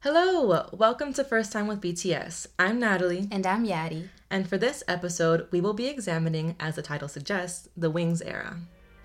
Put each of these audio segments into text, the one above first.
Hello, welcome to First Time with BTS. I'm Natalie. And I'm Yadi. And for this episode, we will be examining, as the title suggests, the Wings era.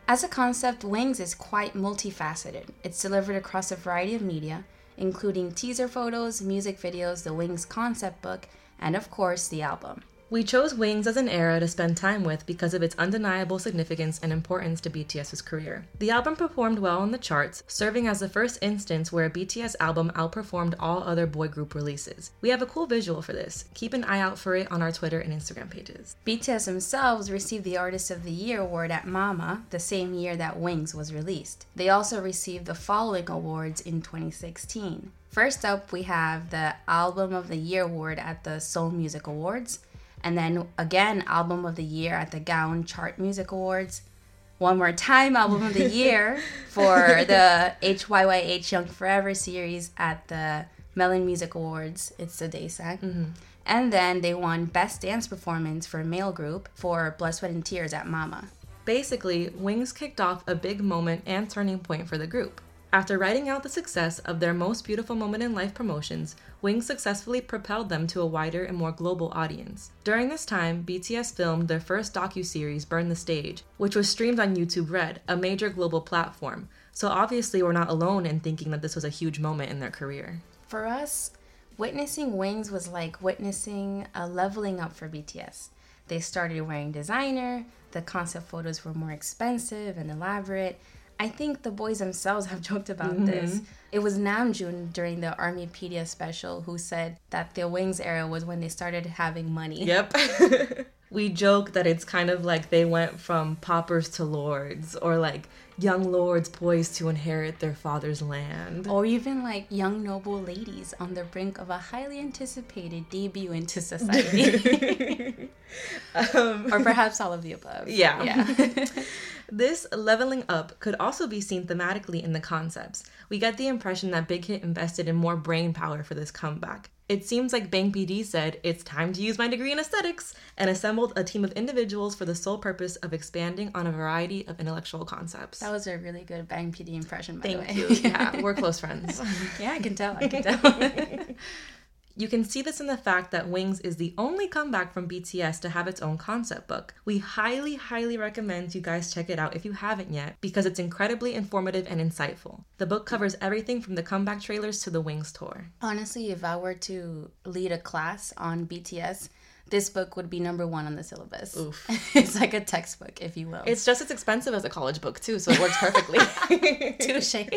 As a concept, Wings is quite multifaceted. It's delivered across a variety of media, including teaser photos, music videos, the Wings concept book, and of course, the album. We chose Wings as an era to spend time with because of its undeniable significance and importance to BTS's career. The album performed well on the charts, serving as the first instance where a BTS album outperformed all other boy group releases. We have a cool visual for this. Keep an eye out for it on our Twitter and Instagram pages. BTS themselves received the Artist of the Year award at MAMA the same year that Wings was released. They also received the following awards in 2016. First up, we have the Album of the Year award at the Seoul Music Awards, and then again, Album of the Year at the Gaon Chart Music Awards. One more time, Album of the Year for the HYYH Young Forever series at the Melon Music Awards. It's the Daesang. Mm-hmm. And then they won Best Dance Performance for a Male Group for Blood, Sweat, and Tears at Mama. Basically, Wings kicked off a big moment and turning point for the group. After writing out the success of their most beautiful moment in life promotions, Wings successfully propelled them to a wider and more global audience. During this time, BTS filmed their first docu-series Burn the Stage, which was streamed on YouTube Red, a major global platform. So obviously, we're not alone in thinking that this was a huge moment in their career. For us, witnessing Wings was like witnessing a leveling up for BTS. They started wearing designer, the concept photos were more expensive and elaborate. I think the boys themselves have joked about mm-hmm. this. It was Namjoon during the Armypedia special who said that the Wings era was when they started having money. Yep. we joke that it's kind of like they went from paupers to lords, or like young lords poised to inherit their father's land. Or even like young noble ladies on the brink of a highly anticipated debut into society. Um, or perhaps all of the above. Yeah. Yeah. This leveling up could also be seen thematically in the concepts. We get the impression that Big Hit invested in more brain power for this comeback. It seems like Bang PD said, It's time to use my degree in aesthetics, and assembled a team of individuals for the sole purpose of expanding on a variety of intellectual concepts. That was a really good Bang PD impression, by Thank the you. way. Yeah, we're close friends. yeah, I can tell. I can tell. You can see this in the fact that Wings is the only comeback from BTS to have its own concept book. We highly, highly recommend you guys check it out if you haven't yet, because it's incredibly informative and insightful. The book covers everything from the comeback trailers to the Wings tour. Honestly, if I were to lead a class on BTS, this book would be number one on the syllabus. Oof. it's like a textbook, if you will. It's just as expensive as a college book, too, so it works perfectly. Touche.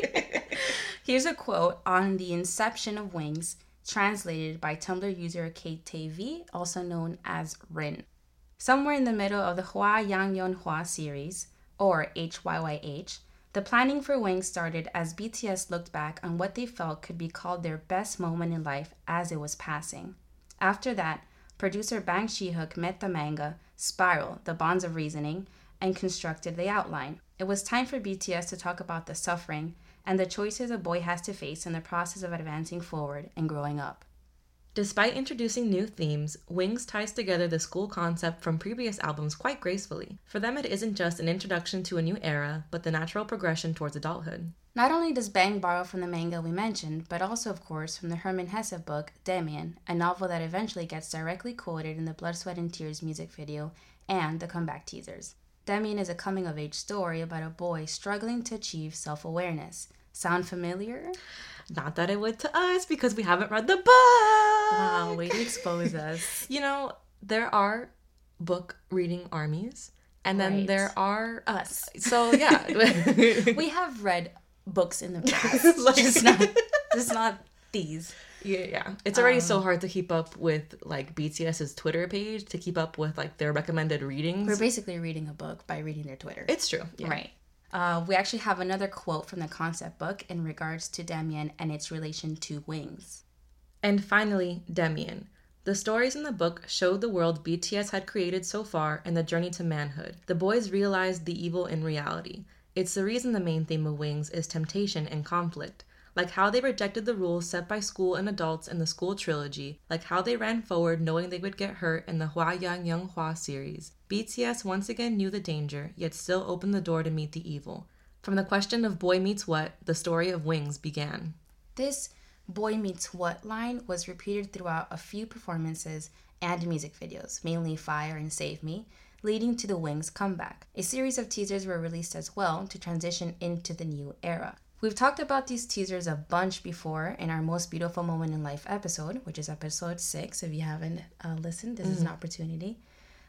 Here's a quote on the inception of Wings, translated by Tumblr user KTV, also known as Rin. Somewhere in the middle of the Hua Yang Yon Hua series, or HYYH, the planning for Wings started as BTS looked back on what they felt could be called their best moment in life as it was passing. After that, producer Bang Si-hyuk met the manga Spiral: The Bonds of Reasoning and constructed the outline. It was time for BTS to talk about the suffering and the choices a boy has to face in the process of advancing forward and growing up. Despite introducing new themes, Wings ties together the school concept from previous albums quite gracefully. For them, it isn't just an introduction to a new era, but the natural progression towards adulthood. Not only does Bang borrow from the manga we mentioned, but also, of course, from the Hermann Hesse book, Demian, a novel that eventually gets directly quoted in the Blood, Sweat, and Tears music video and the comeback teasers. Demian is a coming of age story about a boy struggling to achieve self awareness. Sound familiar? Not that it would to us because we haven't read the book. Wow, way to expose us. You know, there are book reading armies, and then Right. there are Us. So yeah, We have read books in the past, Like- just not, just not these. yeah, yeah. It's already so um, hard to keep up with like BTS's Twitter page to keep up with like their recommended readings. We're basically reading a book by reading their Twitter. it's true, yeah. Right. Uh, we actually have another quote from the concept book in regards to Demian and its relation to wings. And finally, Demian. The stories in the book showed the world BTS had created so far and the journey to manhood. The boys realized the evil in reality. It's the reason the main theme of Wings is temptation and conflict. Like how they rejected the rules set by school and adults in the school trilogy, like how they ran forward knowing they would get hurt in the Hua Yang Young Hua series. BTS once again knew the danger, yet still opened the door to meet the evil. From the question of boy meets what, the story of Wings began. This boy meets what line was repeated throughout a few performances and music videos, mainly Fire and Save Me, leading to the Wings comeback. A series of teasers were released as well to transition into the new era. We've talked about these teasers a bunch before in our most beautiful moment in life episode, which is episode six. If you haven't uh, listened, this mm. is an opportunity.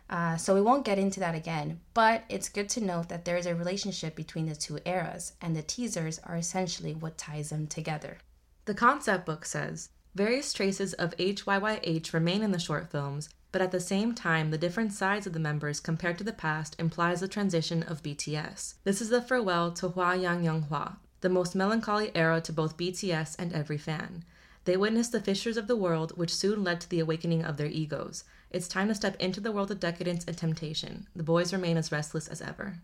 Uh, so we won't get into that again, but it's good to note that there is a relationship between the two eras, and the teasers are essentially what ties them together. The concept book says various traces of HYYH remain in the short films, but at the same time, the different sides of the members compared to the past implies the transition of BTS. This is the farewell to Hua Yang Young Hua, the most melancholy era to both BTS and every fan. They witnessed the fissures of the world, which soon led to the awakening of their egos. It's time to step into the world of decadence and temptation. The boys remain as restless as ever.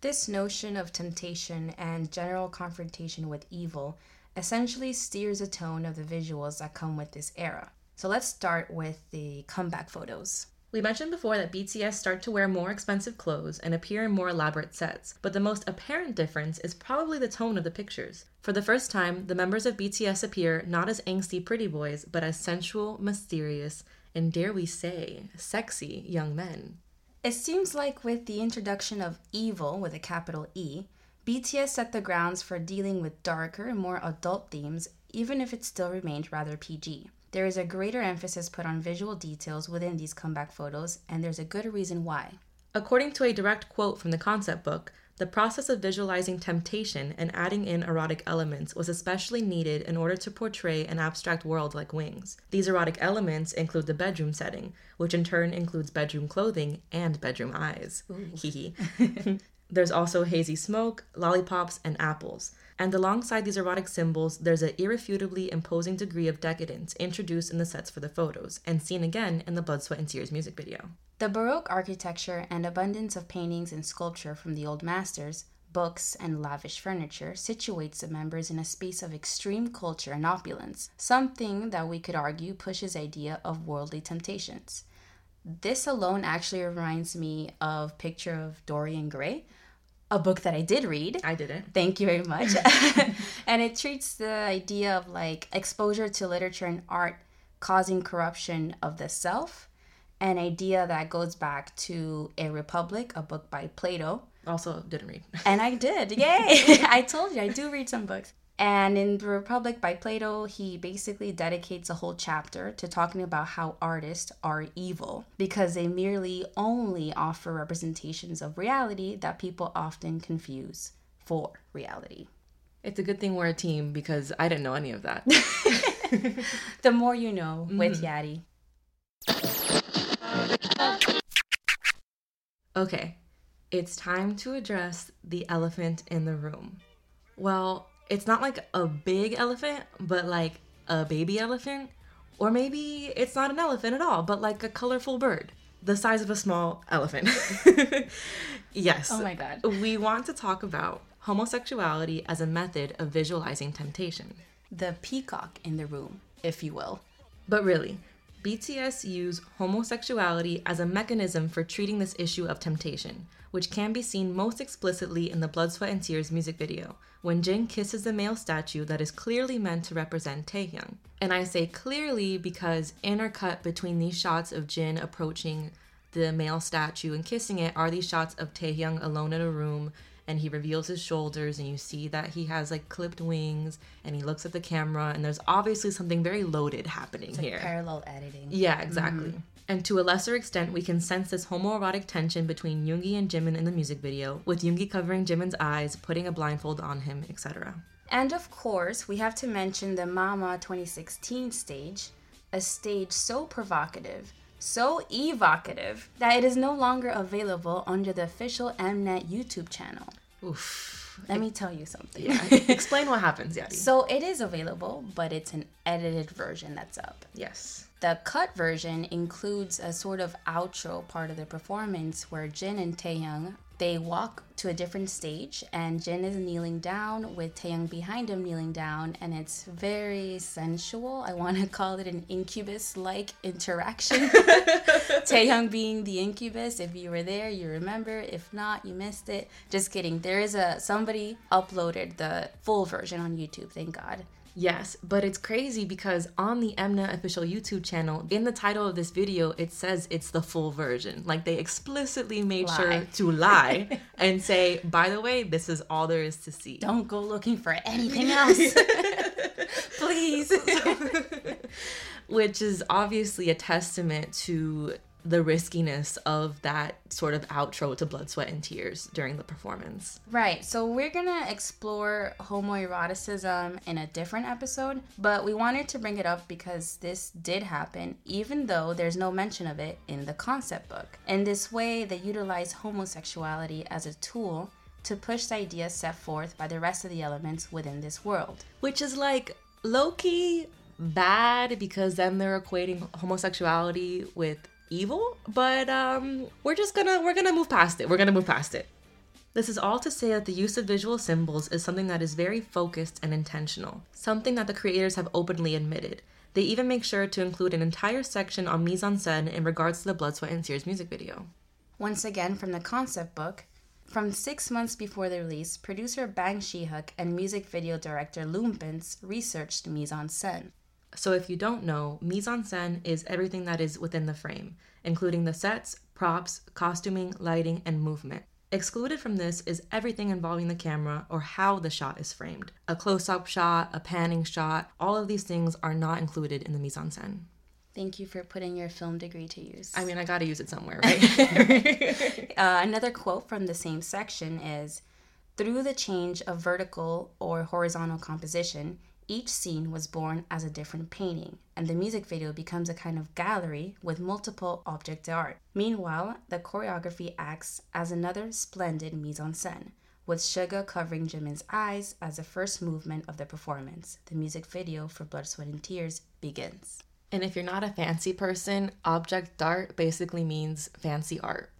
This notion of temptation and general confrontation with evil essentially steers the tone of the visuals that come with this era. So let's start with the comeback photos. We mentioned before that BTS start to wear more expensive clothes and appear in more elaborate sets, but the most apparent difference is probably the tone of the pictures. For the first time, the members of BTS appear not as angsty pretty boys, but as sensual, mysterious, and dare we say, sexy young men. It seems like with the introduction of evil with a capital E, BTS set the grounds for dealing with darker and more adult themes, even if it still remained rather PG. There is a greater emphasis put on visual details within these comeback photos, and there's a good reason why. According to a direct quote from the concept book, the process of visualizing temptation and adding in erotic elements was especially needed in order to portray an abstract world like Wings. These erotic elements include the bedroom setting, which in turn includes bedroom clothing and bedroom eyes. Hee There's also hazy smoke, lollipops, and apples. And alongside these erotic symbols, there's an irrefutably imposing degree of decadence introduced in the sets for the photos, and seen again in the Blood, Sweat, and Tears music video. The Baroque architecture and abundance of paintings and sculpture from the old masters, books, and lavish furniture situates the members in a space of extreme culture and opulence, something that we could argue pushes idea of worldly temptations. This alone actually reminds me of Picture of Dorian Gray, a book that I did read. I didn't. Thank you very much. and it treats the idea of like exposure to literature and art causing corruption of the self, an idea that goes back to A Republic, a book by Plato. Also, didn't read. and I did. Yay! I told you, I do read some books. And in The Republic by Plato, he basically dedicates a whole chapter to talking about how artists are evil because they merely only offer representations of reality that people often confuse for reality. It's a good thing we're a team because I didn't know any of that. the more you know with mm. Yadi. Okay, it's time to address the elephant in the room. Well, it's not like a big elephant, but like a baby elephant. Or maybe it's not an elephant at all, but like a colorful bird the size of a small elephant. yes. Oh my God. We want to talk about homosexuality as a method of visualizing temptation. The peacock in the room, if you will. But really, BTS use homosexuality as a mechanism for treating this issue of temptation, which can be seen most explicitly in the Blood, Sweat, and Tears music video, when Jin kisses the male statue that is clearly meant to represent Taehyung. And I say clearly because intercut between these shots of Jin approaching the male statue and kissing it are these shots of Taehyung alone in a room and he reveals his shoulders and you see that he has like clipped wings and he looks at the camera and there's obviously something very loaded happening it's here. Parallel editing. Yeah, exactly. Mm-hmm. And to a lesser extent, we can sense this homoerotic tension between Yoongi and Jimin in the music video, with Yoongi covering Jimin's eyes, putting a blindfold on him, etc. And of course, we have to mention the Mama 2016 stage, a stage so provocative, so evocative, that it is no longer available under the official Mnet YouTube channel. Oof. Let me tell you something. Yeah. Explain what happens, yeah. So it is available, but it's an edited version that's up. Yes. The cut version includes a sort of outro part of the performance where Jin and Taehyung They walk to a different stage, and Jin is kneeling down with Taehyung behind him kneeling down, and it's very sensual. I want to call it an incubus-like interaction. Taehyung being the incubus. If you were there, you remember. If not, you missed it. Just kidding. There is a somebody uploaded the full version on YouTube. Thank God. Yes, but it's crazy because on the Mnet official YouTube channel, in the title of this video, it says it's the full version. Like they explicitly made Lie. sure to lie and say, by the way, this is all there is to see. Don't go looking for anything else. Please. Which is obviously a testament to the riskiness of that sort of outro to Blood, Sweat, and Tears during the performance. Right. So we're to explore homoeroticism in a different episode, but we wanted to bring it up because this did happen, even though there's no mention of it in the concept book. In this way, they utilize homosexuality as a tool to push the ideas set forth by the rest of the elements within this world. Which is like low key bad because then they're equating homosexuality with evil, but um we're just gonna we're gonna move past it. We're gonna move past it. This is all to say that the use of visual symbols is something that is very focused and intentional, something that the creators have openly admitted. They even make sure to include an entire section on mise en scène in regards to the Blood, Sweat, and Tears music video. Once again, from the concept book, from six months before the release, producer Bang Si-hyuk and music video director Lumpens researched mise en scène. So, if you don't know, mise en scène is everything that is within the frame, including the sets, props, costuming, lighting, and movement. Excluded from this is everything involving the camera or how the shot is framed. A close up shot, a panning shot, all of these things are not included in the mise en scène. Thank you for putting your film degree to use. I mean, I gotta use it somewhere, right? Uh, another quote from the same section is Through the change of vertical or horizontal composition, each scene was born as a different painting, and the music video becomes a kind of gallery with multiple object art. Meanwhile, the choreography acts as another splendid mise en scène, with Suga covering Jimin's eyes as the first movement of the performance. The music video for Blood, Sweat, and Tears begins. and if you're not a fancy person, object art basically means fancy art.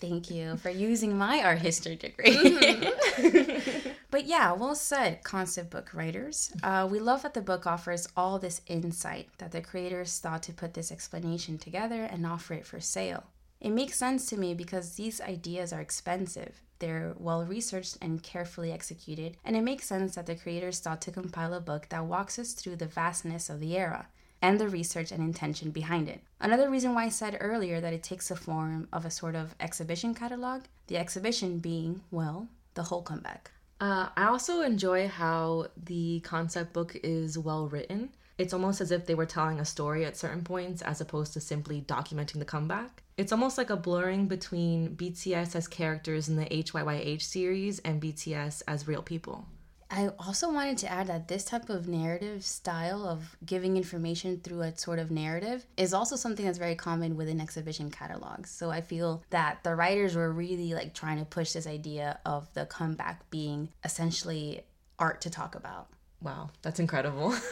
Thank you for using my art history degree. but yeah, well said, concept book writers. Uh, we love that the book offers all this insight, that the creators thought to put this explanation together and offer it for sale. It makes sense to me because these ideas are expensive. They're well researched and carefully executed, and it makes sense that the creators thought to compile a book that walks us through the vastness of the era and the research and intention behind it. Another reason why I said earlier that it takes the form of a sort of exhibition catalog, the exhibition being, well, the whole comeback. Uh, I also enjoy how the concept book is well written. It's almost as if they were telling a story at certain points as opposed to simply documenting the comeback. It's almost like a blurring between BTS as characters in the HYYH series and BTS as real people. I also wanted to add that this type of narrative style of giving information through a sort of narrative is also something that's very common within exhibition catalogs. So I feel that the writers were really like trying to push this idea of the comeback being essentially art to talk about. Wow, that's incredible.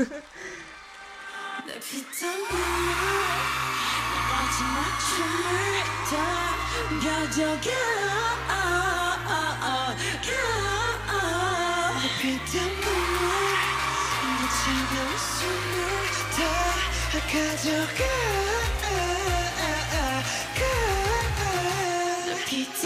내 차가운 숨을 다 가져가 내 피땀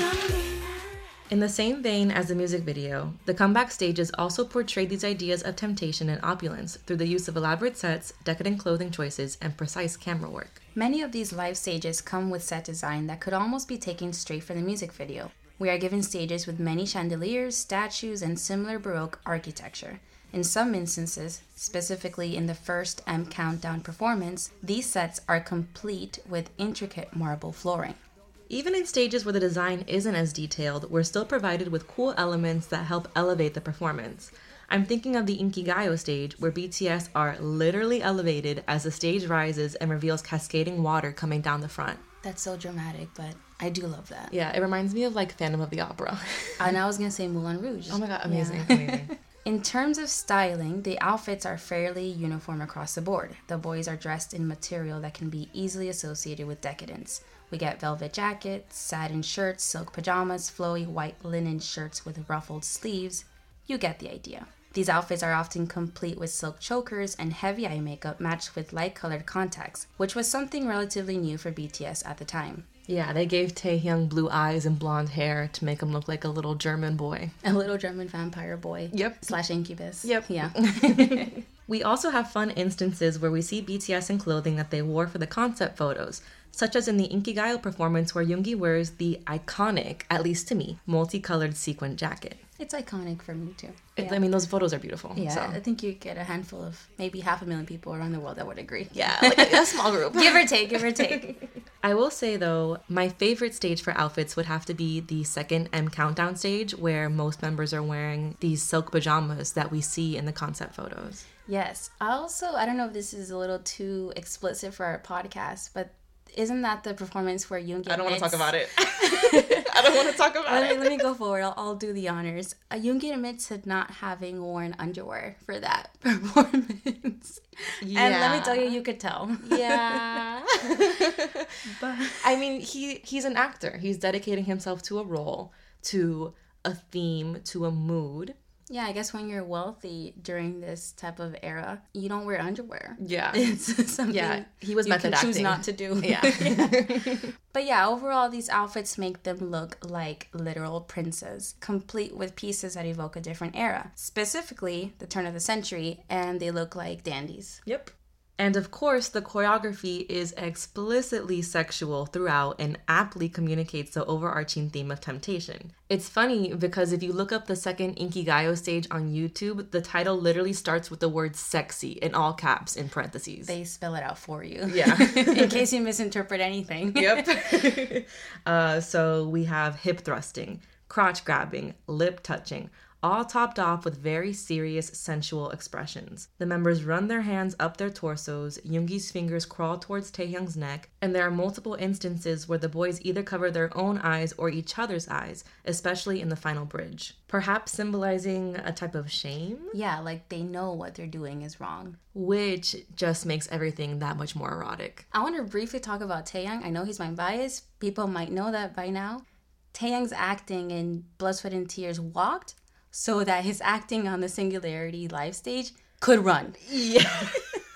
In the same vein as the music video, the comeback stages also portray these ideas of temptation and opulence through the use of elaborate sets, decadent clothing choices, and precise camera work. Many of these live stages come with set design that could almost be taken straight from the music video. We are given stages with many chandeliers, statues, and similar Baroque architecture. In some instances, specifically in the first M Countdown performance, these sets are complete with intricate marble flooring. Even in stages where the design isn't as detailed, we're still provided with cool elements that help elevate the performance. I'm thinking of the Inkigayo stage, where BTS are literally elevated as the stage rises and reveals cascading water coming down the front. That's so dramatic, but I do love that. Yeah, it reminds me of like Phantom of the Opera. And I was gonna say Moulin Rouge. oh my god, amazing, Yeah. amazing. In terms of styling, the outfits are fairly uniform across the board. The boys are dressed in material that can be easily associated with decadence. We get velvet jackets, satin shirts, silk pajamas, flowy white linen shirts with ruffled sleeves. You get the idea. These outfits are often complete with silk chokers and heavy eye makeup matched with light colored contacts, which was something relatively new for BTS at the time. Yeah, they gave Taehyung blue eyes and blonde hair to make him look like a little German boy. A little German vampire boy. Yep. Slash incubus. Yep. Yeah. We also have fun instances where we see BTS in clothing that they wore for the concept photos, such as in the Inkigayo performance where Yoongi wears the iconic, at least to me, multicolored sequin jacket. it's iconic for me too. It- I mean, those photos are beautiful. Yeah, so. I think you get a handful of maybe half a million people around the world that would agree. Yeah, like a small group. give or take, give or take. I will say though, my favorite stage for outfits would have to be the second M countdown stage where most members are wearing these silk pajamas that we see in the concept photos. Yes. I also, I don't know if this is a little too explicit for our podcast, but isn't that the performance where Yoongi I don't want to talk about it. I don't want to talk about Let me, it. let me go forward. I'll, I'll do the honors. Uh, Yoongi admits to not having worn underwear for that performance. Yeah. And let me tell you, you could tell. Yeah. but I mean, he he's an actor. He's dedicating himself to a role, to a theme, to a mood. Yeah, I guess when you're wealthy during this type of era, you don't wear underwear. Yeah. It's something Yeah, he was method can choose not to do. Yeah. But yeah, overall, these outfits make them look like literal princes, complete with pieces that evoke a different era, specifically the turn of the century, and they look like dandies. Yep. And of course, the choreography is explicitly sexual throughout and aptly communicates the overarching theme of temptation. It's funny because if you look up the second Inkigayo stage on YouTube, the title literally starts with the word sexy in all caps in parentheses. They spell it out for you. Yeah. In case you misinterpret anything. Yep. uh, so we have hip thrusting, crotch grabbing, lip touching, all topped off with very serious sensual expressions. The members run their hands up their torsos, Yoongi's fingers crawl towards Taehyung's neck, and there are multiple instances where the boys either cover their own eyes or each other's eyes, especially in the final bridge. Perhaps symbolizing a type of shame, Yeah, like they know what they're doing is wrong. which just makes everything that much more erotic. I want to briefly talk about Taehyung. I know he's my bias. People might know that by now. Taehyung's acting in Blood, Sweat, and Tears walked so that his acting on the Singularity live stage could run. Yeah.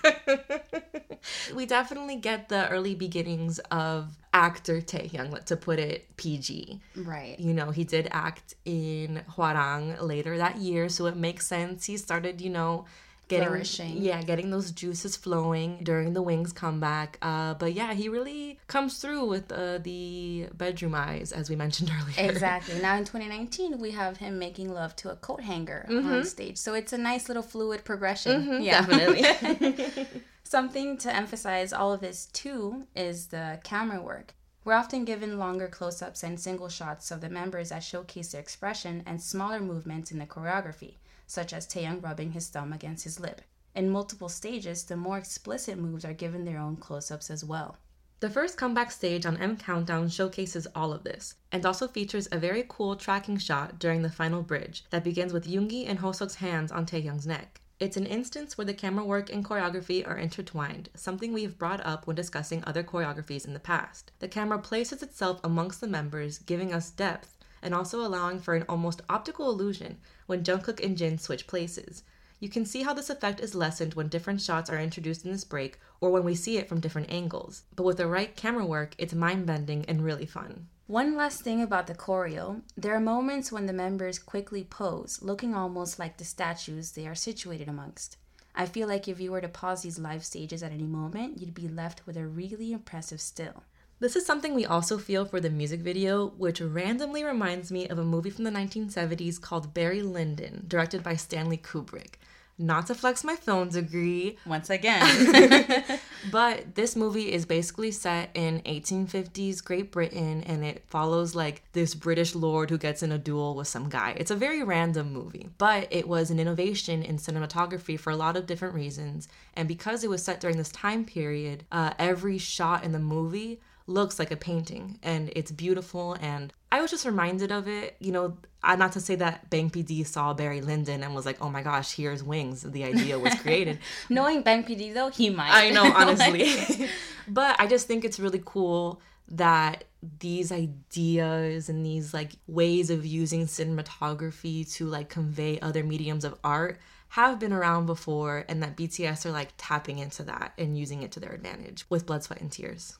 we definitely get the early beginnings of actor Taehyung, to put it PG. Right. You know, he did act in Hwarang later that year, so it makes sense. He started, you know, getting Flourishing. yeah, getting those juices flowing during the Wings comeback. Uh, but yeah, he really comes through with uh, the bedroom eyes, as we mentioned earlier. Exactly. Now in 2019, we have him making love to a coat hanger on stage. So it's a nice little fluid progression. Yeah. Definitely. Something to emphasize all of this too is the camera work. We're often given longer close ups and single shots of the members that showcase their expression and smaller movements in the choreography, such as Taehyung rubbing his thumb against his lip. In multiple stages, the more explicit moves are given their own close ups as well. The first comeback stage on M Countdown showcases all of this, and also features a very cool tracking shot during the final bridge that begins with Yoongi and Hoseok's hands on Taehyung's neck. It's an instance where the camera work and choreography are intertwined, something we've brought up when discussing other choreographies in the past. The camera places itself amongst the members, giving us depth, and also allowing for an almost optical illusion when Jungkook and Jin switch places. You can see how this effect is lessened when different shots are introduced in this break or when we see it from different angles. But with the right camera work, it's mind bending and really fun. One last thing about the choreo there are moments when the members quickly pose, looking almost like the statues they are situated amongst. I feel like if you were to pause these live stages at any moment, you'd be left with a really impressive still. This is something we also feel for the music video, which randomly reminds me of a movie from the 1970s called Barry Lyndon, directed by Stanley Kubrick. Not to flex my film degree, Once again. But this movie is basically set in 1850s Great Britain and it follows like this British lord who gets in a duel with some guy. It's a very random movie, but it was an innovation in cinematography for a lot of different reasons. And because it was set during this time period, uh, every shot in the movie looks like a painting and it's beautiful and I was just reminded of it. You know, not to say that Bang PD saw Barry Lyndon and was like, "Oh my gosh, here's Wings." The idea was created. Knowing Bang PD though, he might. I know, honestly. but I just think it's really cool that these ideas and these like ways of using cinematography to like convey other mediums of art have been around before and that BTS are like tapping into that and using it to their advantage with blood, sweat, and tears.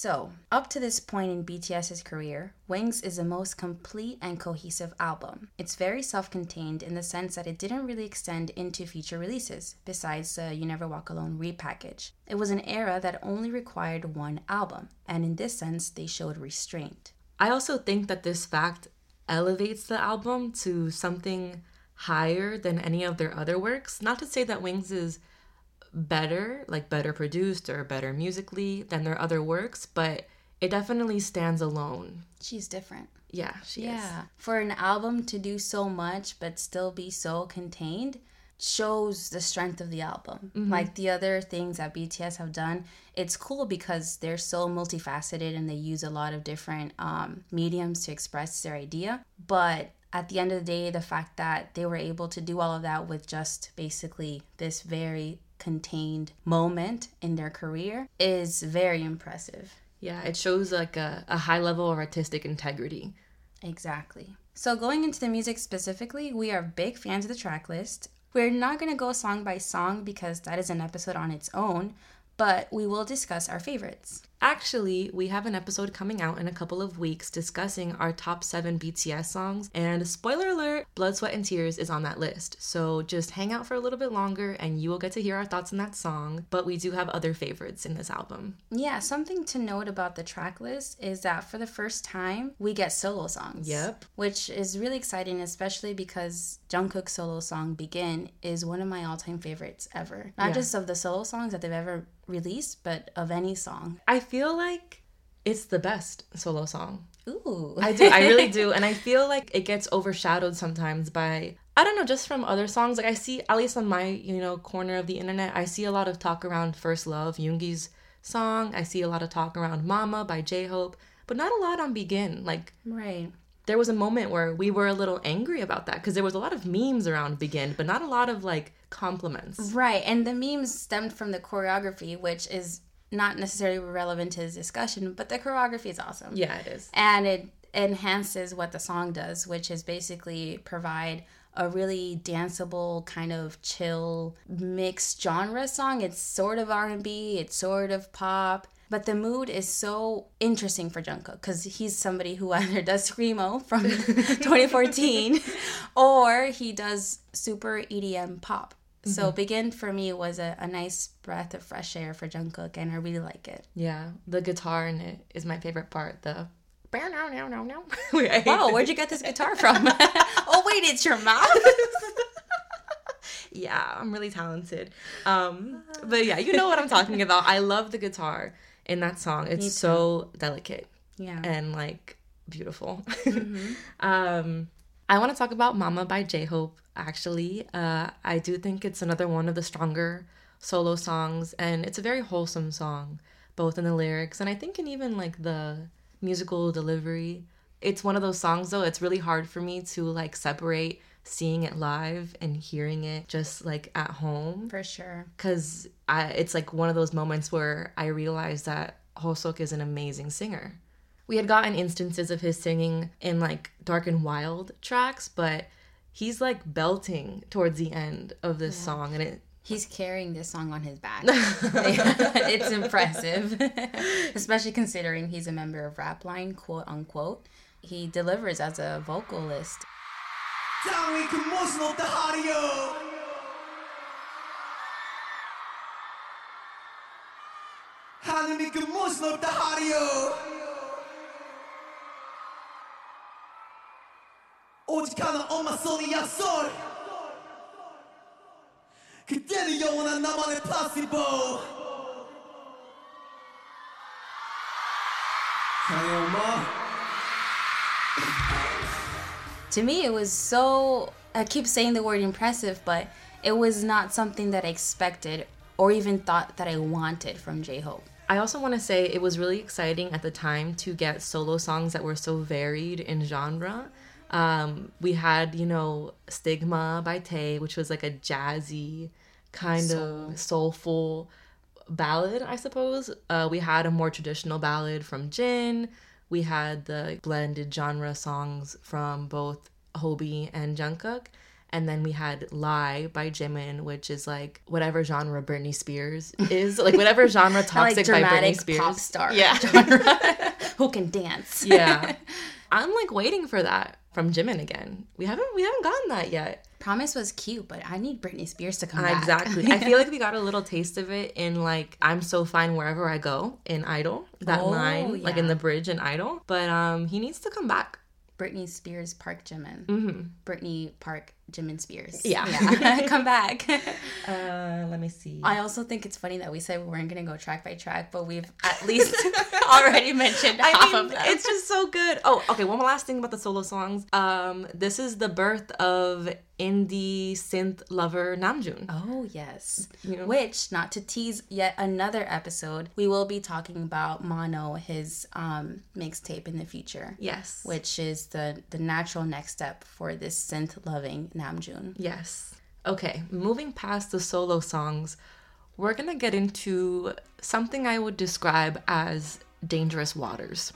So, up to this point in BTS's career, Wings is the most complete and cohesive album. It's very self contained in the sense that it didn't really extend into future releases, besides the You Never Walk Alone repackage. It was an era that only required one album, and in this sense, they showed restraint. I also think that this fact elevates the album to something higher than any of their other works. Not to say that Wings is better, like better produced or better musically than their other works, but it definitely stands alone. She's different. Yeah, she is. Yeah. For an album to do so much but still be so contained shows the strength of the album. Like the other things that BTS have done, it's cool because they're so multifaceted and they use a lot of different um, mediums to express their idea. But at the end of the day, the fact that they were able to do all of that with just basically this very contained moment in their career is very impressive. Yeah, it shows like a, a high level of artistic integrity. Exactly. So, going into the music specifically, we are big fans of the track list. We're not going to go song by song because that is an episode on its own, but we will discuss our favorites. Actually, we have an episode coming out in a couple of weeks discussing our top seven BTS songs, and spoiler alert, Blood, Sweat, and Tears is on that list. So just hang out for a little bit longer and you will get to hear our thoughts on that song. But we do have other favorites in this album. Yeah, something to note about the track list is that for the first time, we get solo songs. Yep. Which is really exciting, especially because Jungkook's solo song Begin is one of my all time favorites ever. Not Yeah. just of the solo songs that they've ever released, but of any song. I feel like it's the best solo song. Ooh. I do. I really do. And I feel like it gets overshadowed sometimes by I don't know, just from other songs. Like I see at least on my, you know, corner of the internet, I see a lot of talk around First Love, Yoongi's song. I see a lot of talk around Mama by J-Hope, but not a lot on Begin. Like Right. there was a moment where we were a little angry about that because there was a lot of memes around Begin, but not a lot of like compliments. Right, and the memes stemmed from the choreography, which is not necessarily relevant to this discussion, but the choreography is awesome. Yeah, it is. And it enhances what the song does, which is basically provide a really danceable kind of chill mixed genre song. It's sort of R&B, it's sort of pop, but the mood is so interesting for Jungkook because he's somebody who either does screamo from 2014 or he does super EDM pop. So Begin for me was a, a nice breath of fresh air for Jungkook, and I really like it. Yeah, the guitar in it is my favorite part. The Wait, I hate Wow, where'd you get this guitar from? oh wait, it's your mouth. yeah, I'm really talented. Um, but yeah, you know what I'm talking about. I love the guitar in that song. It's so delicate yeah. and like beautiful. um, I want to talk about Mama by J Hope. Actually, uh, I do think it's another one of the stronger solo songs, and it's a very wholesome song, both in the lyrics and I think in even like the musical delivery. It's one of those songs though. It's really hard for me to like separate seeing it live and hearing it just like at home For sure. because I it's like one of those moments where I realized that Hoseok is an amazing singer. We had gotten instances of his singing in like Dark and Wild tracks, but he's like belting towards the end of this song, and it He's carrying this song on his back. it's impressive, especially considering he's a member of Rapline, quote unquote. He delivers as a vocalist. sor To me, it was so. I keep saying the word impressive, but it was not something that I expected or even thought that I wanted from J Hope. I also want to say it was really exciting at the time to get solo songs that were so varied in genre. Um, we had, you know, Stigma by Tay, which was like a jazzy, kind of soulful ballad, I suppose. Uh, we had a more traditional ballad from Jin. We had the blended genre songs from both Hobi and Jungkook. And then we had Lie by Jimin, which is like whatever genre Britney Spears is, like whatever genre Toxic by Britney Spears. pop star Yeah. genre. Who can dance? yeah. I'm like waiting for that from Jimin again. We haven't we haven't gotten that yet. Promise was cute, but I need Britney Spears to come Uh, back. Exactly. I feel like we got a little taste of it in like I'm so fine wherever I go in Idol. That Oh, line, like in the bridge in Idol. But um he needs to come back. Britney Spears Park Jimin. Mm-hmm. Britney Park Jimin Spears. Yeah. come back. Uh let me see. I also think it's funny that we said we weren't going to go track by track, but we've at least already mentioned half mean, of them. it's just so good. Oh, okay. One last thing about the solo songs. Um, this is the birth of indie synth lover Namjoon. Oh, yes. know? Which, not to tease yet another episode, we will be talking about Mono, his um, mixtape in the future. Yes. Which is the, the natural next step for this synth loving Namjoon. Yes. Okay, moving past the solo songs, we're gonna get into something I would describe as dangerous waters.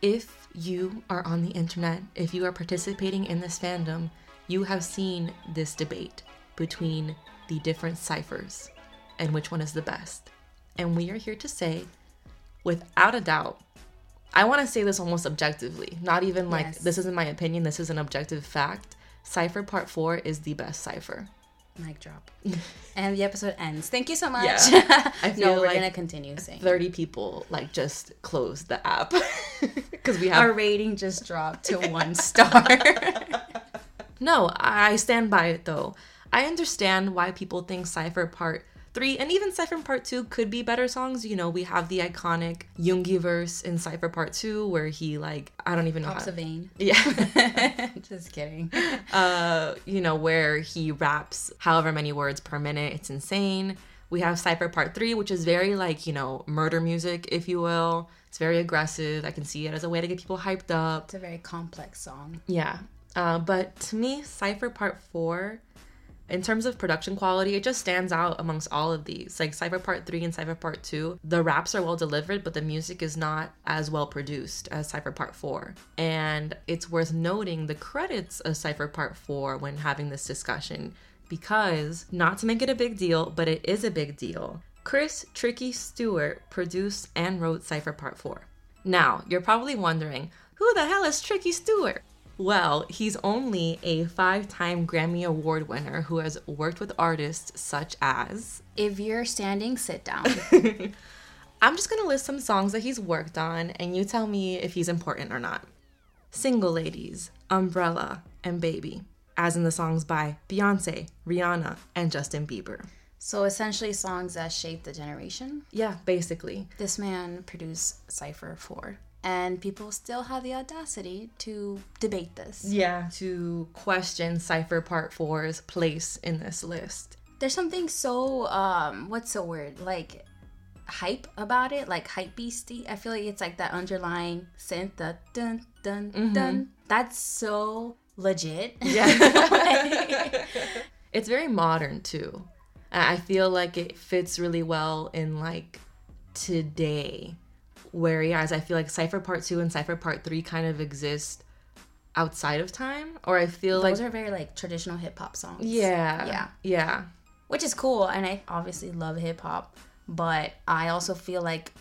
If you are on the internet, if you are participating in this fandom, you have seen this debate between the different ciphers and which one is the best. And we are here to say, without a doubt, I want to say this almost objectively, not even like Yes. this isn't my opinion, this is an objective fact. Cypher Part 4 is the best cipher. Mic drop. and the episode ends. Thank you so much. Yeah. I no, we're like going to continue saying. 30 people like just closed the app because we have Our rating just dropped to one star. No, I stand by it though. I understand why people think Cypher Part 3 and even Cypher Part 2 could be better songs. You know, we have the iconic Yoongi verse in Cypher Part 2 where he like I don't even know Pops how a vein. Yeah. just kidding. uh, you know, where he raps however many words per minute. It's insane. We have Cypher Part 3, which is very like, you know, murder music, if you will. It's very aggressive. I can see it as a way to get people hyped up. It's a very complex song. Yeah. Uh, but to me, Cypher Part 4, in terms of production quality, it just stands out amongst all of these. Like Cypher Part 3 and Cypher Part 2, the raps are well delivered, but the music is not as well produced as Cypher Part 4. And it's worth noting the credits of Cypher Part 4 when having this discussion, because, not to make it a big deal, but it is a big deal, Chris Tricky Stewart produced and wrote Cypher Part 4. Now, you're probably wondering, who the hell is Tricky Stewart? Well, he's only a five time Grammy Award winner who has worked with artists such as. If you're standing, sit down. I'm just gonna list some songs that he's worked on, and you tell me if he's important or not. Single Ladies, Umbrella, and Baby, as in the songs by Beyonce, Rihanna, and Justin Bieber. so essentially, songs that shaped the generation. Yeah, basically. This man produced Cypher 4. And people still have the audacity to debate this. Yeah. To question Cypher Part 4's place in this list. There's something so, um, what's the word? Like, hype about it, like hype beastie. I feel like it's like that underlying synth, the dun dun dun. That's so legit. Yeah. it's very modern too. I feel like it fits really well in like today. Whereas I feel like Cypher Part 2 and Cypher Part 3 kind of exist outside of time. Or I feel Those like Those are very like traditional hip hop songs. Yeah. Yeah. Yeah. Which is cool. And I obviously love hip hop. But I also feel like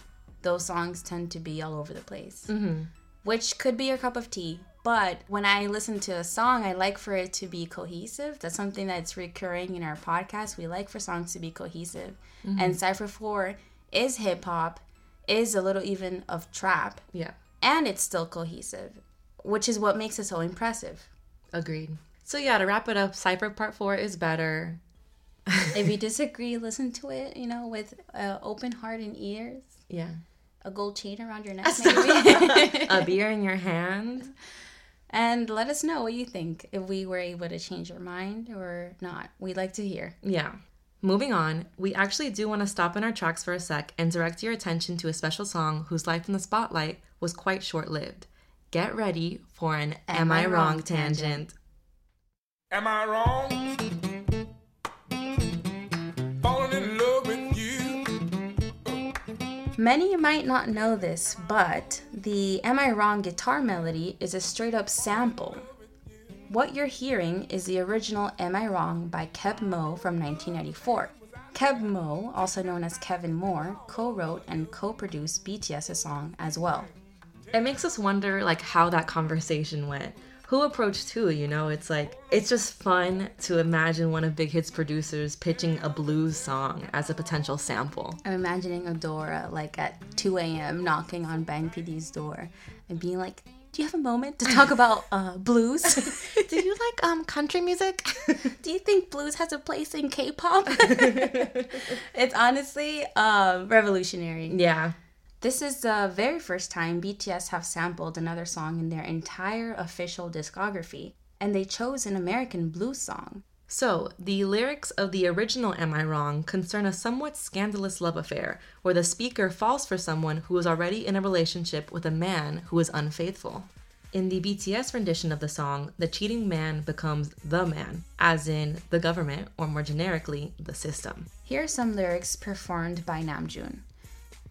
those songs tend to be all over the place. Mm-hmm. Which could be your cup of tea. But when I listen to a song, I like for it to be cohesive. That's something that's recurring in our podcast. We like for songs to be cohesive. And Cypher 4 is hip hop, is a little even of trap, Yeah. and it's still cohesive, which is what makes it so impressive. Agreed. So yeah, to wrap it up, Cypher Part 4 is better. if you disagree, listen to it, you know, with uh, open heart and ears, Yeah. a gold chain around your neck, maybe. A beer in your hand. and let us know what you think if we were able to change your mind or not. We'd like to hear. Yeah. Moving on, we actually do want to stop in our tracks for a sec and direct your attention to a special song whose life in the spotlight was quite short lived. Get ready for an Am, I Wrong tangent. Am I wrong? Falling in love with you. Many might not know this, but the Am I Wrong guitar melody is a straight up sample. What you're hearing is the original Am I Wrong by Keb Mo from 1994. Keb Mo, also known as Kevin Moore, co wrote and co produced BTS's song as well. It makes us wonder like how that conversation went. Who approached who, you know? It's like it's just fun to imagine one of Big Hit's producers pitching a blues song as a potential sample. I'm imagining Adora like at 2 a.m. knocking on Bang PD's door and being like, "Do you have a moment to talk about uh, blues? Do you like um country music? Do you think blues has a place in K-pop?" it's honestly uh, revolutionary. yeah. This is the very first time BTS have sampled another song in their entire official discography, and they chose an American blues song. So, the lyrics of the original Am I Wrong concern a somewhat scandalous love affair where the speaker falls for someone who is already in a relationship with a man who is unfaithful. In the BTS rendition of the song, the cheating man becomes the man, as in the government, or more generically, the system. Here are some lyrics performed by Namjoon.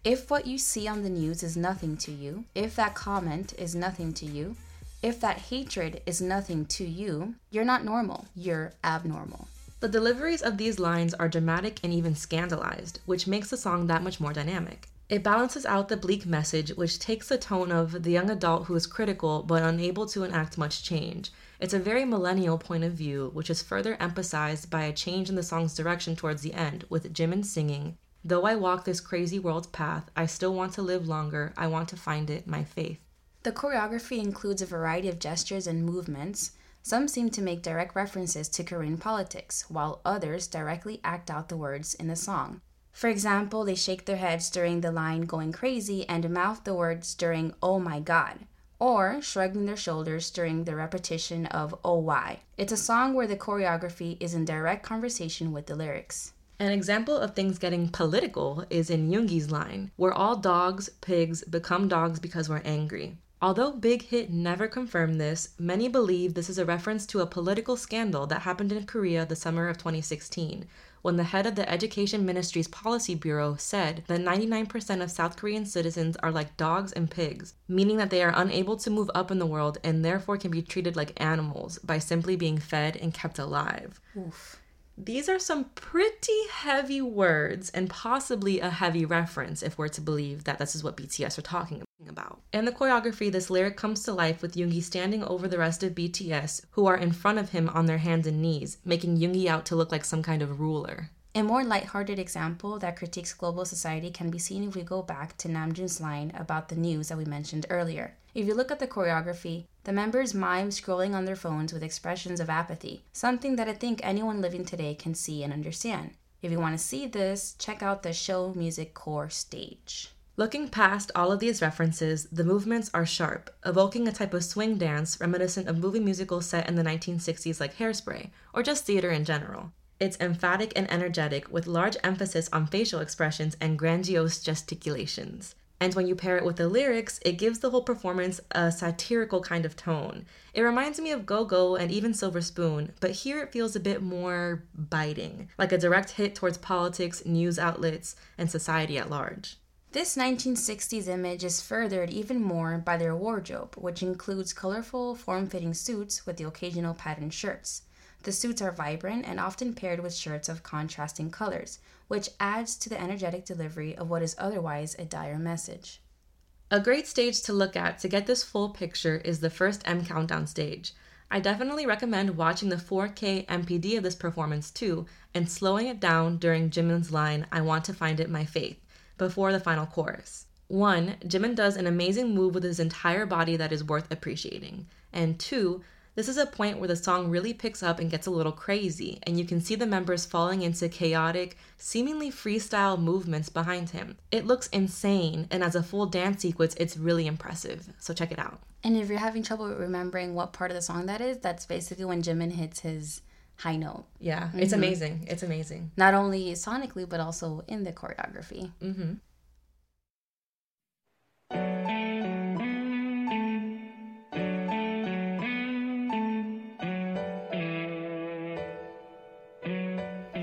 If what you see on the news is nothing to you, if that comment is nothing to you, if that hatred is nothing to you, you're not normal, you're abnormal. The deliveries of these lines are dramatic and even scandalized, which makes the song that much more dynamic. It balances out the bleak message, which takes the tone of the young adult who is critical but unable to enact much change. It's a very millennial point of view, which is further emphasized by a change in the song's direction towards the end, with Jimin singing, Though I walk this crazy world's path, I still want to live longer. I want to find it, my faith. The choreography includes a variety of gestures and movements. Some seem to make direct references to Korean politics, while others directly act out the words in the song. For example, they shake their heads during the line going crazy and mouth the words during oh my god, or shrugging their shoulders during the repetition of oh why. It's a song where the choreography is in direct conversation with the lyrics. An example of things getting political is in Yoongi's line, where all dogs, pigs become dogs because we're angry. Although Big Hit never confirmed this, many believe this is a reference to a political scandal that happened in Korea the summer of 2016, when the head of the Education Ministry's Policy Bureau said that 99% of South Korean citizens are like dogs and pigs, meaning that they are unable to move up in the world and therefore can be treated like animals by simply being fed and kept alive. Oof. These are some pretty heavy words and possibly a heavy reference if we're to believe that this is what BTS are talking about. In the choreography, this lyric comes to life with Yoongi standing over the rest of BTS, who are in front of him on their hands and knees, making Yoongi out to look like some kind of ruler. A more lighthearted example that critiques global society can be seen if we go back to Namjoon's line about the news that we mentioned earlier. If you look at the choreography, the members mime scrolling on their phones with expressions of apathy, something that I think anyone living today can see and understand. If you want to see this, check out the show music core stage. Looking past all of these references, the movements are sharp, evoking a type of swing dance reminiscent of movie musicals set in the 1960s like Hairspray, or just theater in general. It's emphatic and energetic, with large emphasis on facial expressions and grandiose gesticulations. And when you pair it with the lyrics, it gives the whole performance a satirical kind of tone. It reminds me of Go Go and even Silver Spoon, but here it feels a bit more biting, like a direct hit towards politics, news outlets, and society at large. This 1960s image is furthered even more by their wardrobe, which includes colorful, form fitting suits with the occasional patterned shirts. The suits are vibrant and often paired with shirts of contrasting colors, which adds to the energetic delivery of what is otherwise a dire message. A great stage to look at to get this full picture is the first M Countdown stage. I definitely recommend watching the 4K MPD of this performance too and slowing it down during Jimin's line, I want to find it my faith, before the final chorus. One, Jimin does an amazing move with his entire body that is worth appreciating. And two, this is a point where the song really picks up and gets a little crazy, and you can see the members falling into chaotic, seemingly freestyle movements behind him. It looks insane, and as a full dance sequence, it's really impressive. So check it out. And if you're having trouble remembering what part of the song that is, that's basically when Jimin hits his high note. Yeah, it's amazing. It's amazing. Not only sonically, but also in the choreography. Mm-hmm.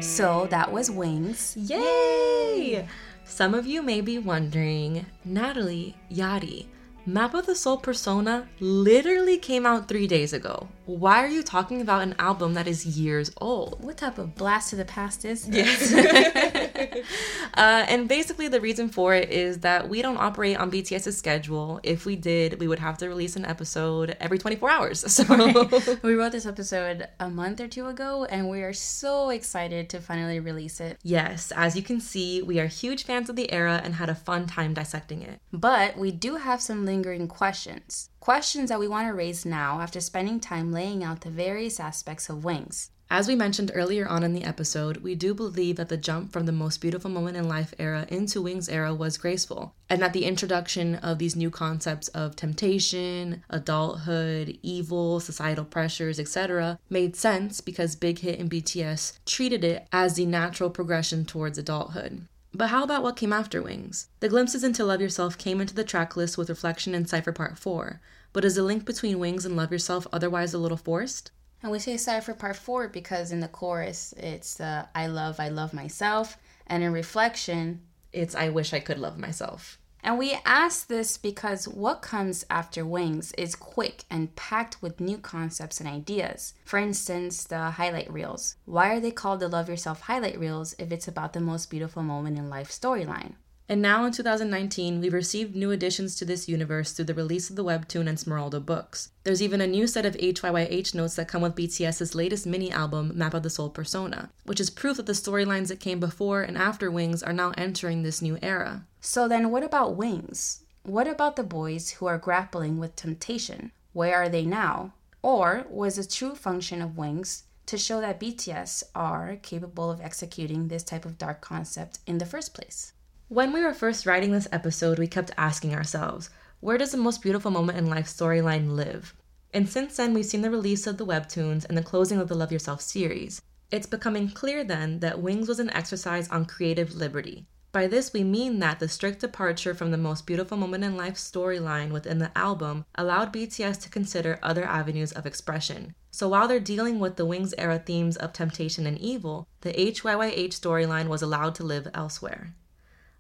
So that was Wings. Yay! Some of you may be wondering, Natalie, Yadi, Map of the Soul Persona literally came out three days ago. Why are you talking about an album that is years old? What type of blast to the past is this? Yes. uh, and basically, the reason for it is that we don't operate on BTS's schedule. If we did, we would have to release an episode every 24 hours. So, we wrote this episode a month or two ago, and we are so excited to finally release it. yes, as you can see, we are huge fans of the era and had a fun time dissecting it. But we do have some lingering questions. Questions that we want to raise now after spending time laying out the various aspects of Wings. As we mentioned earlier on in the episode, we do believe that the jump from the most beautiful moment in life era into Wings era was graceful, and that the introduction of these new concepts of temptation, adulthood, evil, societal pressures, etc., made sense because Big Hit and BTS treated it as the natural progression towards adulthood. But how about what came after Wings? The glimpses into Love Yourself came into the track list with Reflection and Cypher Part 4, but is the link between Wings and Love Yourself otherwise a little forced? And we say Cypher Part 4 because in the chorus it's uh, I love, I love myself. And in reflection, It's I wish I could love myself. And we ask this because what comes after Wings is quick and packed with new concepts and ideas. For instance, the highlight reels. Why are they called the Love Yourself highlight reels if it's about the most beautiful moment in life storyline? And now in 2019, we've received new additions to this universe through the release of the webtoon and Smeraldo books. There's even a new set of HYYH notes that come with BTS's latest mini album, Map of the Soul Persona, which is proof that the storylines that came before and after Wings are now entering this new era. So then, what about Wings? What about the boys who are grappling with temptation? Where are they now? Or was the true function of Wings to show that BTS are capable of executing this type of dark concept in the first place? When we were first writing this episode, we kept asking ourselves, where does the most beautiful moment in life storyline live? And since then, we've seen the release of the webtoons and the closing of the Love Yourself series. It's becoming clear then that Wings was an exercise on creative liberty. By this, we mean that the strict departure from the most beautiful moment in life storyline within the album allowed BTS to consider other avenues of expression. So while they're dealing with the Wings era themes of temptation and evil, the HYYH storyline was allowed to live elsewhere.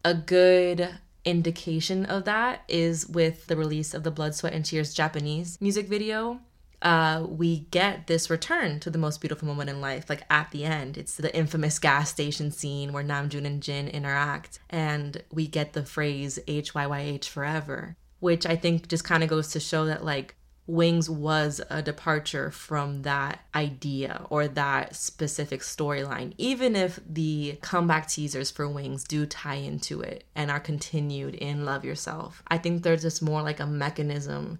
A good indication of that is with the release of the Blood, Sweat, and Tears Japanese music video. Uh, we get this return to the most beautiful moment in life, like at the end. It's the infamous gas station scene where Namjoon and Jin interact, and we get the phrase HYYH forever, which I think just kind of goes to show that, like, Wings was a departure from that idea or that specific storyline, even if the comeback teasers for Wings do tie into it and are continued in Love Yourself. I think they're just more like a mechanism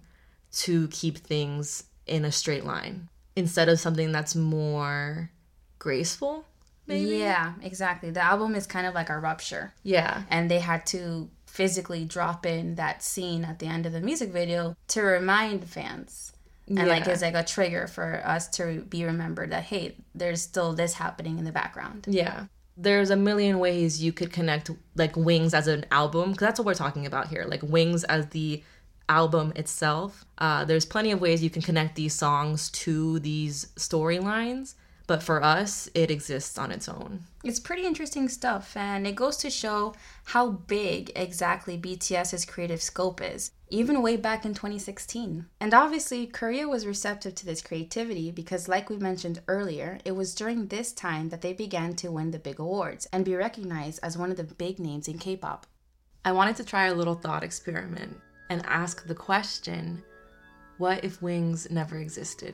to keep things in a straight line instead of something that's more graceful, maybe? Yeah, exactly. The album is kind of like a rupture. Yeah. and they had to physically drop in that scene at the end of the music video to remind fans and like it's like a trigger for us to be remembered that hey there's still this happening in the background Yeah. There's a million ways you could connect like Wings as an album because that's what we're talking about here. Like Wings as the album itself. Uh, there's plenty of ways you can connect these songs to these storylines, but for us, it exists on its own. it's pretty interesting stuff and it goes to show how big exactly bts's creative scope is even way back in 2016 and obviously korea was receptive to this creativity because like we mentioned earlier it was during this time that they began to win the big awards and be recognized as one of the big names in k-pop I wanted to try a little thought experiment and ask the question what if Wings never existed?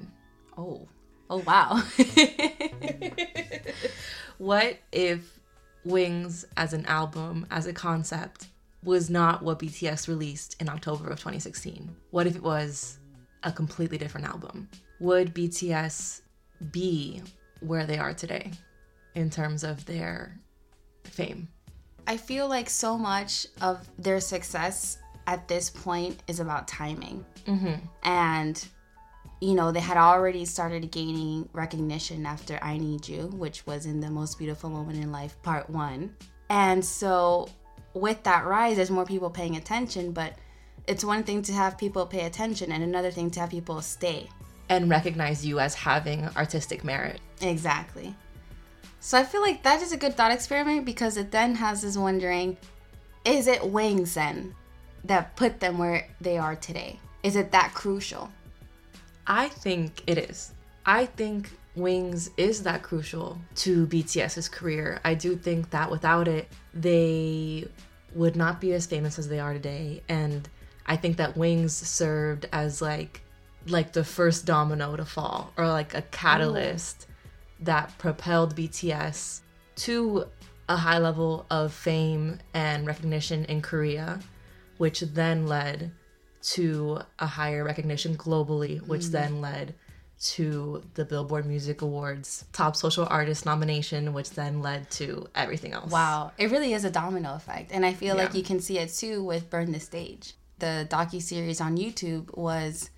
oh oh wow what if Wings as an album, as a concept, was not what BTS released in October of 2016? What if it was a completely different album? Would BTS be where they are today in terms of their fame? I feel like so much of their success at this point is about timing. Mm-hmm. And you know, they had already started gaining recognition after I Need You, which was in the Most Beautiful Moment in Life, part one. And so, with that rise, there's more people paying attention, but it's one thing to have people pay attention and another thing to have people stay. And recognize you as having artistic merit. Exactly. So I feel like that is a good thought experiment because it then has us wondering is it wings then that put them where they are today? Is it that crucial? I think it is. I think Wings is that crucial to BTS's career. I do think that without it, they would not be as famous as they are today. And I think that Wings served as like like the first domino to fall or like a catalyst that propelled BTS to a high level of fame and recognition in Korea, which then led to a higher recognition globally, which mm. then led to the Billboard Music Awards Top Social Artist nomination, which then led to everything else. Wow, it really is a domino effect, and I feel like you can see it too with Burn the Stage. The docu series on YouTube was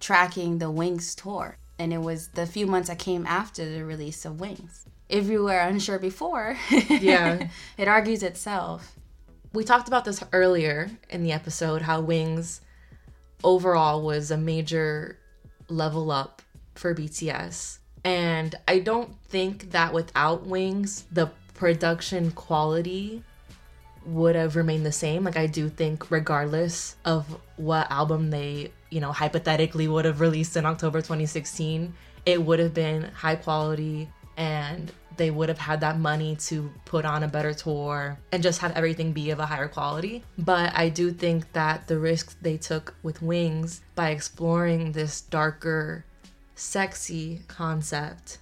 tracking the Wings tour, and it was the few months that came after the release of Wings. If you were unsure before, Yeah. it argues itself. We talked about this earlier in the episode how Wings overall was a major level up for BTS. And I don't think that without Wings, the production quality would have remained the same. Like, I do think, regardless of what album they, you know, hypothetically would have released in October 2016, it would have been high quality and they would have had that money to put on a better tour and just have everything be of a higher quality. But I do think that the risks they took with Wings by exploring this darker, sexy concept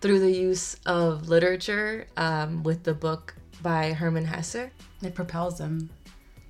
through the use of literature um, with the book by Hermann Hesse. It propels them,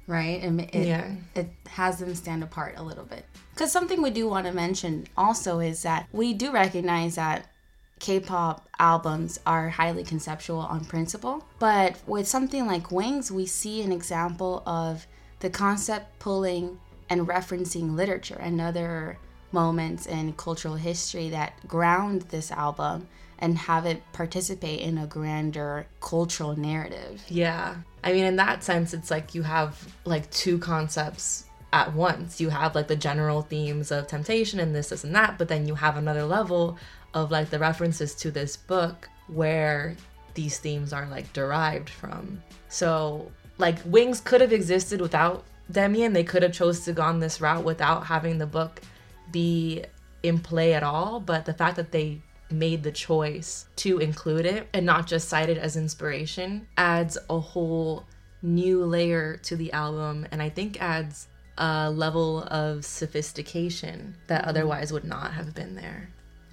right? And it, Yeah. it has them stand apart a little bit. Because something we do want to mention also is that we do recognize that K-pop albums are highly conceptual on principle, but with something like Wings, we see an example of the concept pulling and referencing literature and other moments in cultural history that ground this album and have it participate in a grander cultural narrative. Yeah. I mean, in that sense, it's like you have like two concepts at once. You have like the general themes of temptation and this, this, and that, but then you have another level of like the references to this book where these themes are like derived from. So, like, Wings could have existed without Demi, and they could have chose to gone this route without having the book be in play at all. But the fact that they made the choice to include it and not just cite it as inspiration adds a whole new layer to the album and I think adds a level of sophistication that otherwise would not have been there.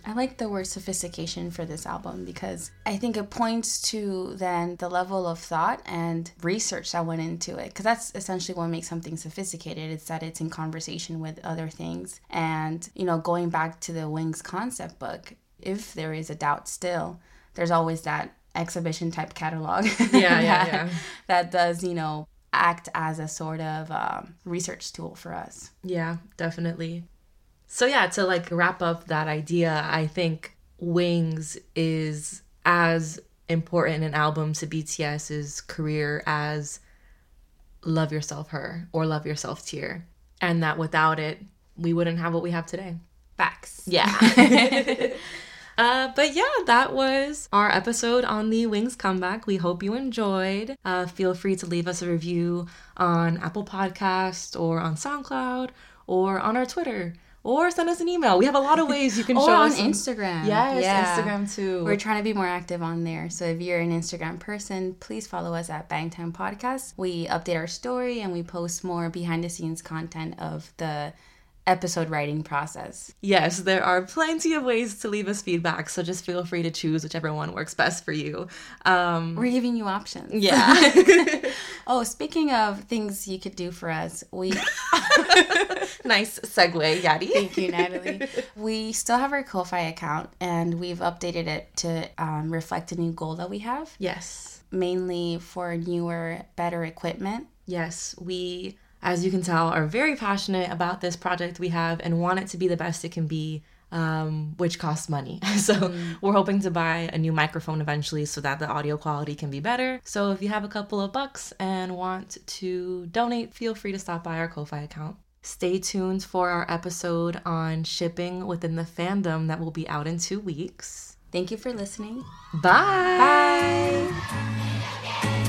I like the word sophistication for this album because I think it points to then the level of thought and research that went into it. Because that's essentially what makes something sophisticated. It's that it's in conversation with other things. And, you know, going back to the Wings concept book, if there is a doubt still, there's always that exhibition type catalog. Yeah, yeah, that, yeah. That does, you know, act as a sort of um, research tool for us. Yeah, definitely. So yeah, to like wrap up that idea, I think Wings is as important an album to BTS's career as Love Yourself Her or Love Yourself Tear. And that without it, we wouldn't have what we have today. Facts. Yeah. Uh, but yeah, that was our episode on the Wings comeback. We hope you enjoyed. Uh, feel free to leave us a review on Apple Podcast or on SoundCloud or on our Twitter or send us an email. We have a lot of ways you can show on us. On Instagram. Yes, Yeah. Instagram too. We're trying to be more active on there. So if you're an Instagram person, please follow us at Bangtime Podcast. We update our story and we post more behind the scenes content of the episode writing process. Yes, there are plenty of ways to leave us feedback, so just feel free to choose whichever one works best for you. Um, We're giving you options. yeah. Oh, speaking of things you could do for us, we nice segue, Yadi. Thank you, Natalie. we still have our Ko-Fi account and we've updated it to um, reflect a new goal that we have, Yes. mainly for newer, better equipment. Yes, we as you can tell, are very passionate about this project we have and want it to be the best it can be, um, which costs money. so we're hoping to buy a new microphone eventually so that the audio quality can be better. So if you have a couple of bucks and want to donate, feel free to stop by our Ko-Fi account. Stay tuned for our episode on shipping within the fandom that will be out in two weeks. Thank you for listening. Bye. Bye.